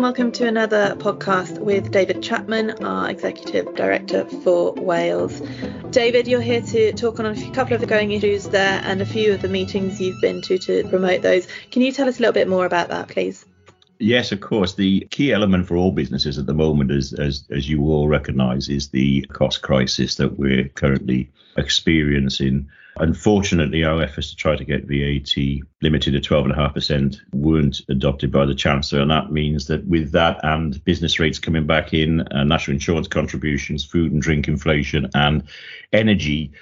and welcome to another podcast with David Chapman, our Executive Director for Wales. David, you're here to talk on a couple of the going issues there and a few of the meetings you've been to to promote those. Can you tell us a little bit more about that, please? Yes, of course. The key element for all businesses at the moment, as as, as you all recognise, is the cost crisis that we're currently experiencing. Unfortunately, our efforts to try to get VAT limited to 12.5% weren't adopted by the Chancellor, and that means that with that and business rates coming back in, uh, national insurance contributions, food and drink inflation, and energy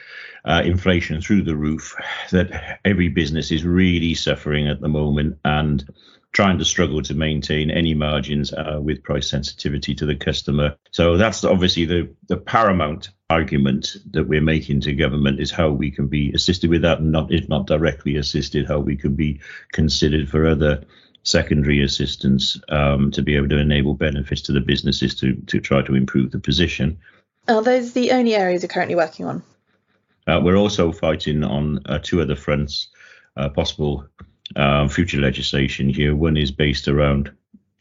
uh, inflation through the roof, that every business is really suffering at the moment and trying to struggle to maintain any margins uh, with price sensitivity to the customer. So that's obviously the, the paramount argument that we're making to government is how we can be assisted with that, and not if not directly assisted, how we can be considered for other secondary assistance um, to be able to enable benefits to the businesses to to try to improve the position. Are those the only areas you're currently working on? Uh, we're also fighting on uh, two other fronts, uh, possible um, future legislation here. One is based around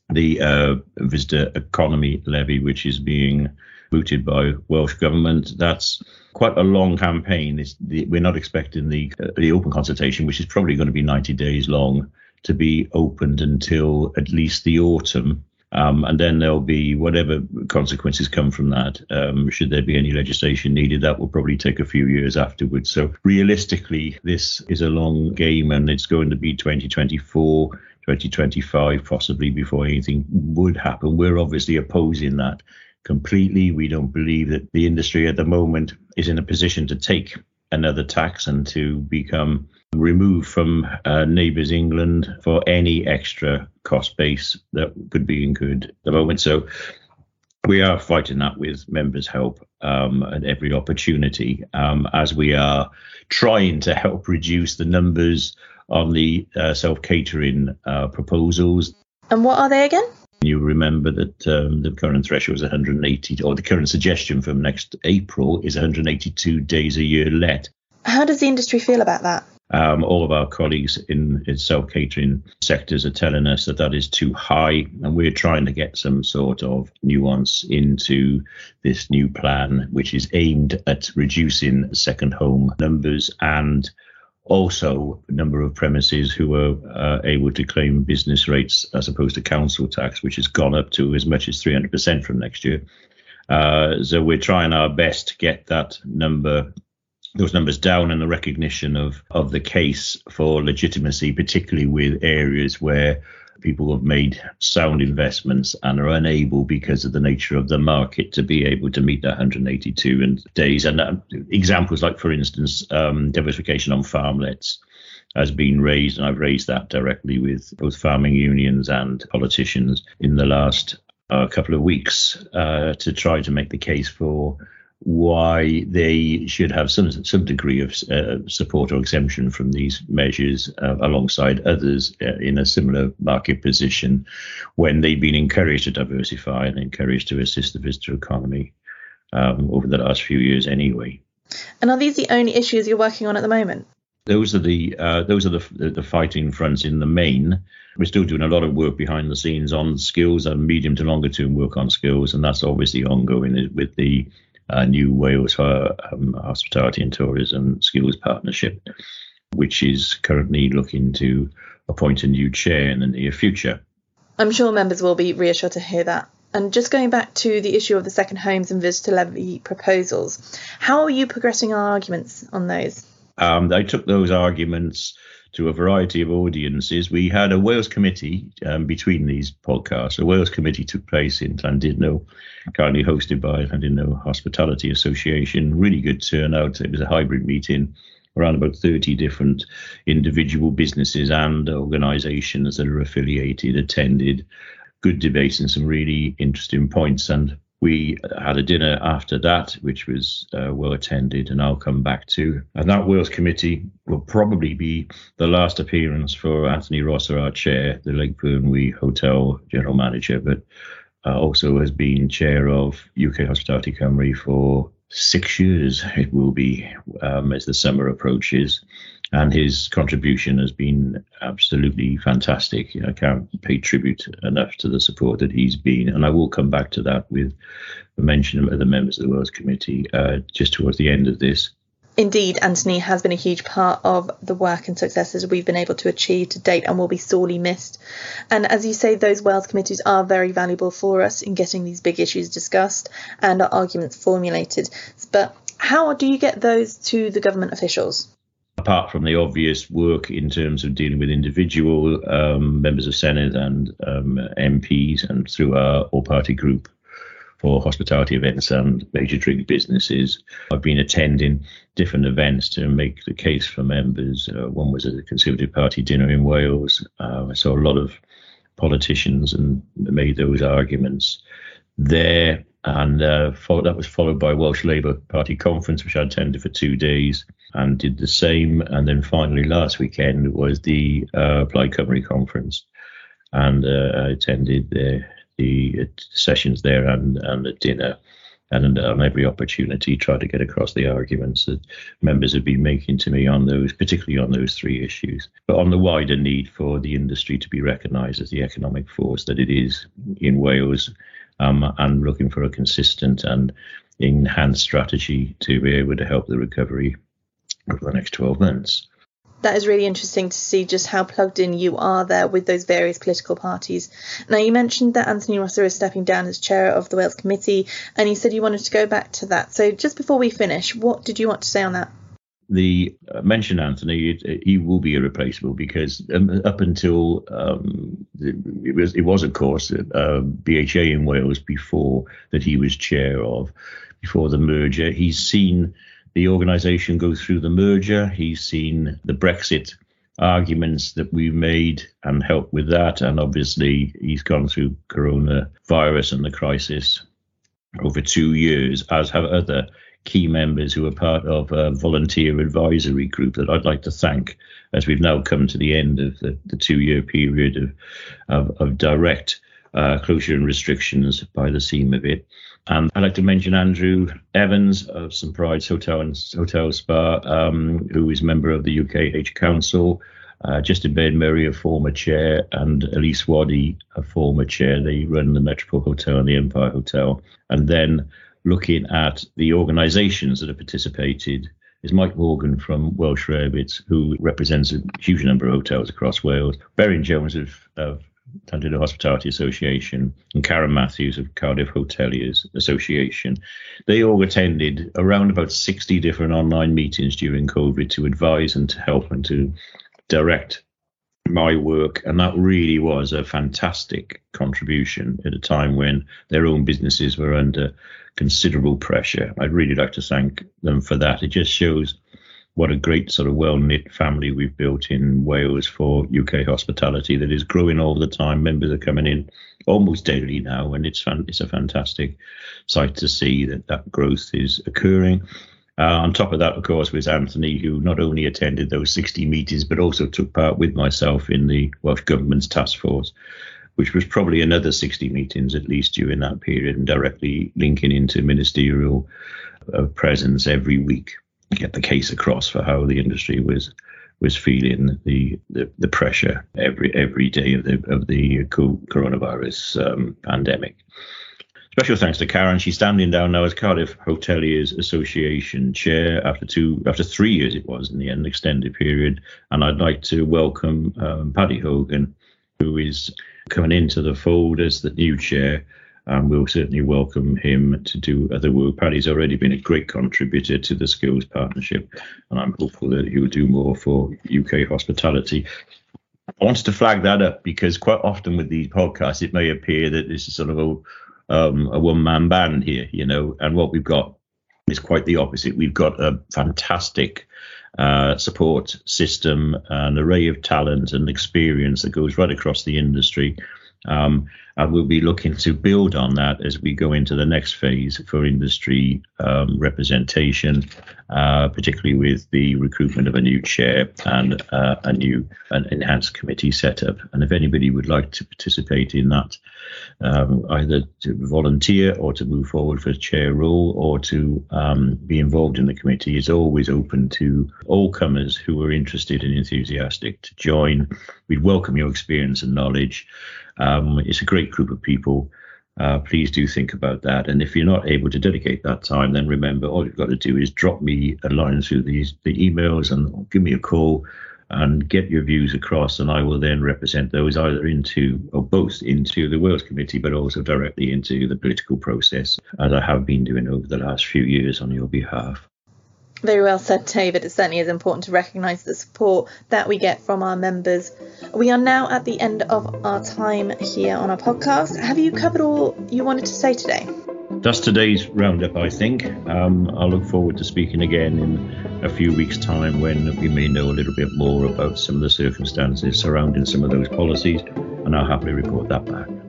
the uh, visitor economy levy, which is being mooted by Welsh government. That's quite a long campaign. The, we're not expecting the uh, the open consultation, which is probably going to be 90 days long, to be opened until at least the autumn. Um, and then there'll be whatever consequences come from that. Um, should there be any legislation needed, that will probably take a few years afterwards. So realistically, this is a long game and it's going to be 2024, 2025, possibly before anything would happen. We're obviously opposing that completely. We don't believe that the industry at the moment is in a position to take another tax and to become removed from uh, neighbours England for any extra cost base that could be incurred at the moment. So we are fighting that with members' help um, at every opportunity um, as we are trying to help reduce the numbers on the uh, self catering uh, proposals. And what are they again? You remember that um, the current threshold is 180, or the current suggestion from next April is 182 days a year let. How does the industry feel about that? Um, all of our colleagues in, in self catering sectors are telling us that that is too high, and we're trying to get some sort of nuance into this new plan, which is aimed at reducing second home numbers and also number of premises who are uh, able to claim business rates as opposed to council tax, which has gone up to as much as 300% from next year. Uh, so we're trying our best to get that number those numbers down and the recognition of of the case for legitimacy, particularly with areas where people have made sound investments and are unable because of the nature of the market to be able to meet that 182 and days. And uh, examples like, for instance, um, diversification on farmlets has been raised, and I've raised that directly with both farming unions and politicians in the last uh, couple of weeks uh, to try to make the case for why they should have some some degree of uh, support or exemption from these measures uh, alongside others uh, in a similar market position when they've been encouraged to diversify and encouraged to assist the visitor economy um, over the last few years anyway. And are these the only issues you're working on at the moment? Those are the uh, those are the, the fighting fronts in the main. We're still doing a lot of work behind the scenes on skills and medium to longer term work on skills, and that's obviously ongoing with the uh, New Wales um, Hospitality and Tourism Skills Partnership, which is currently looking to appoint a new chair in the near future. I'm sure members will be reassured to hear that. And just going back to the issue of the second homes and visitor levy proposals, how are you progressing our arguments on those? Um, I took those arguments to a variety of audiences. We had a Wales committee um, between these podcasts. A Wales committee took place in Llandudno, currently hosted by Llandudno Hospitality Association. Really good turnout. It was a hybrid meeting. Around about 30 different individual businesses and organizations that are affiliated attended. Good debates and some really interesting points. And we had a dinner after that, which was uh, well attended, and I'll come back to. And that Wales Committee will probably be the last appearance for Anthony Rosser, our chair, the Lake Vyrnwy Hotel General Manager, but uh, also has been chair of UK Hospitality Cymru for six years. It will be um, as the summer approaches. And his contribution has been absolutely fantastic. I can't pay tribute enough to the support that he's been, and I will come back to that with a mention of the members of the Wales Committee uh, just towards the end of this. Indeed, Anthony has been a huge part of the work and successes we've been able to achieve to date and will be sorely missed. And as you say, those Wales committees are very valuable for us in getting these big issues discussed and our arguments formulated. But how do you get those to the government officials? Apart from the obvious work in terms of dealing with individual um, members of Senedd and um, MPs and through our all party group for hospitality events and major drink businesses. I've been attending different events to make the case for members. Uh, one was at the Conservative Party dinner in Wales. Uh, I saw a lot of politicians and made those arguments there. And uh, that was followed by Welsh Labour Party conference, which I attended for two days and did the same. And then finally, last weekend was the uh, Plaid Cymru conference, and uh, I attended the, the uh, sessions there and, and the dinner. And on every opportunity, try to get across the arguments that members have been making to me on those, particularly on those three issues, but on the wider need for the industry to be recognised as the economic force that it is in Wales, um, and looking for a consistent and enhanced strategy to be able to help the recovery over the next 12 months. That is really interesting to see just how plugged in you are there with those various political parties. Now, you mentioned that Anthony Rosser is stepping down as chair of the Wales Committee, and you said you wanted to go back to that. So, just before we finish, what did you want to say on that? The uh, Anthony, it, he will be irreplaceable because um, up until um, it was, it was of course uh, BHA in Wales before that he was chair of, before the merger. He's seen the organisation go through the merger. He's seen the Brexit arguments that we've made and helped with that. And obviously, he's gone through coronavirus and the crisis over two years, as have other key members who are part of a volunteer advisory group that I'd like to thank as we've now come to the end of the, the two year period of, of, of direct uh, closure and restrictions by the seam of it. And I'd like to mention Andrew Evans of St Bride's Hotel and Hotel Spa, um, who is member of the UKH Council. Uh, Justin Baird-Murray, a former chair, and Elise Waddy, a former chair. They run the Metropole Hotel and the Empire Hotel. And then looking at the organisations that have participated is Mike Morgan from Welsh Rarebits, who represents a huge number of hotels across Wales. Berwyn Jones of, of Llandudno Hospitality Association and Karen Matthews of Cardiff Hoteliers Association. They all attended around about 60 different online meetings during COVID to advise and to help and to direct my work. And that really was a fantastic contribution at a time when their own businesses were under considerable pressure. I'd really like to thank them for that. It just shows what a great sort of well knit family we've built in Wales for UK hospitality that is growing all the time. Members are coming in almost daily now, and it's fun, it's a fantastic sight to see that that growth is occurring. Uh, on top of that, of course, was Anthony, who not only attended those 60 meetings, but also took part with myself in the Welsh Government's task force, which was probably another 60 meetings at least during that period, and directly linking into ministerial uh, presence every week to get the case across for how the industry was was feeling the, the, the pressure every every day of the of the coronavirus um, pandemic. Special thanks to Karen. She's standing down now as Cardiff Hoteliers Association chair after two after three years it was in the end extended period. And I'd like to welcome um, Paddy Hogan, who is coming into the fold as the new chair and we'll certainly welcome him to do other work. Paddy's already been a great contributor to the Skills Partnership, and I'm hopeful that he will do more for UK hospitality. I wanted to flag that up because quite often with these podcasts, it may appear that this is sort of a, um, a one man band here, you know, and what we've got is quite the opposite. We've got a fantastic uh, support system, an array of talent and experience that goes right across the industry. Um, and we'll be looking to build on that as we go into the next phase for industry um, representation, uh, particularly with the recruitment of a new chair and uh, a new an enhanced committee setup. And if anybody would like to participate in that, um, either to volunteer or to move forward for a chair role or to um, be involved in the committee, is always open to all comers who are interested and enthusiastic to join. We'd welcome your experience and knowledge. Um, it's a great group of people. Uh, please do think about that. And if you're not able to dedicate that time, then remember all you've got to do is drop me a line through these the emails and give me a call and get your views across, and I will then represent those either into or both into the Wales Committee, but also directly into the political process, as I have been doing over the last few years on your behalf. Very well said, David. It certainly is important to recognise the support that we get from our members. We are now at the end of our time here on our podcast. Have you covered all you wanted to say today? That's today's roundup, I think. Um, I look forward to speaking again in a few weeks' time when we may know a little bit more about some of the circumstances surrounding some of those policies, and I'll happily report that back.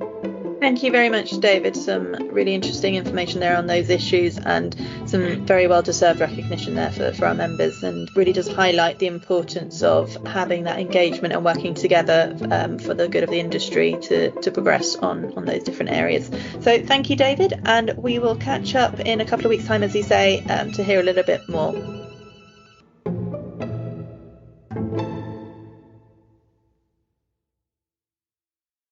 Thank you very much, David. Some really interesting information there on those issues and some very well deserved recognition there for, for our members and really does highlight the importance of having that engagement and working together um, for the good of the industry to, to progress on, on those different areas. So thank you, David, and we will catch up in a couple of weeks' time, as you say, um, to hear a little bit more.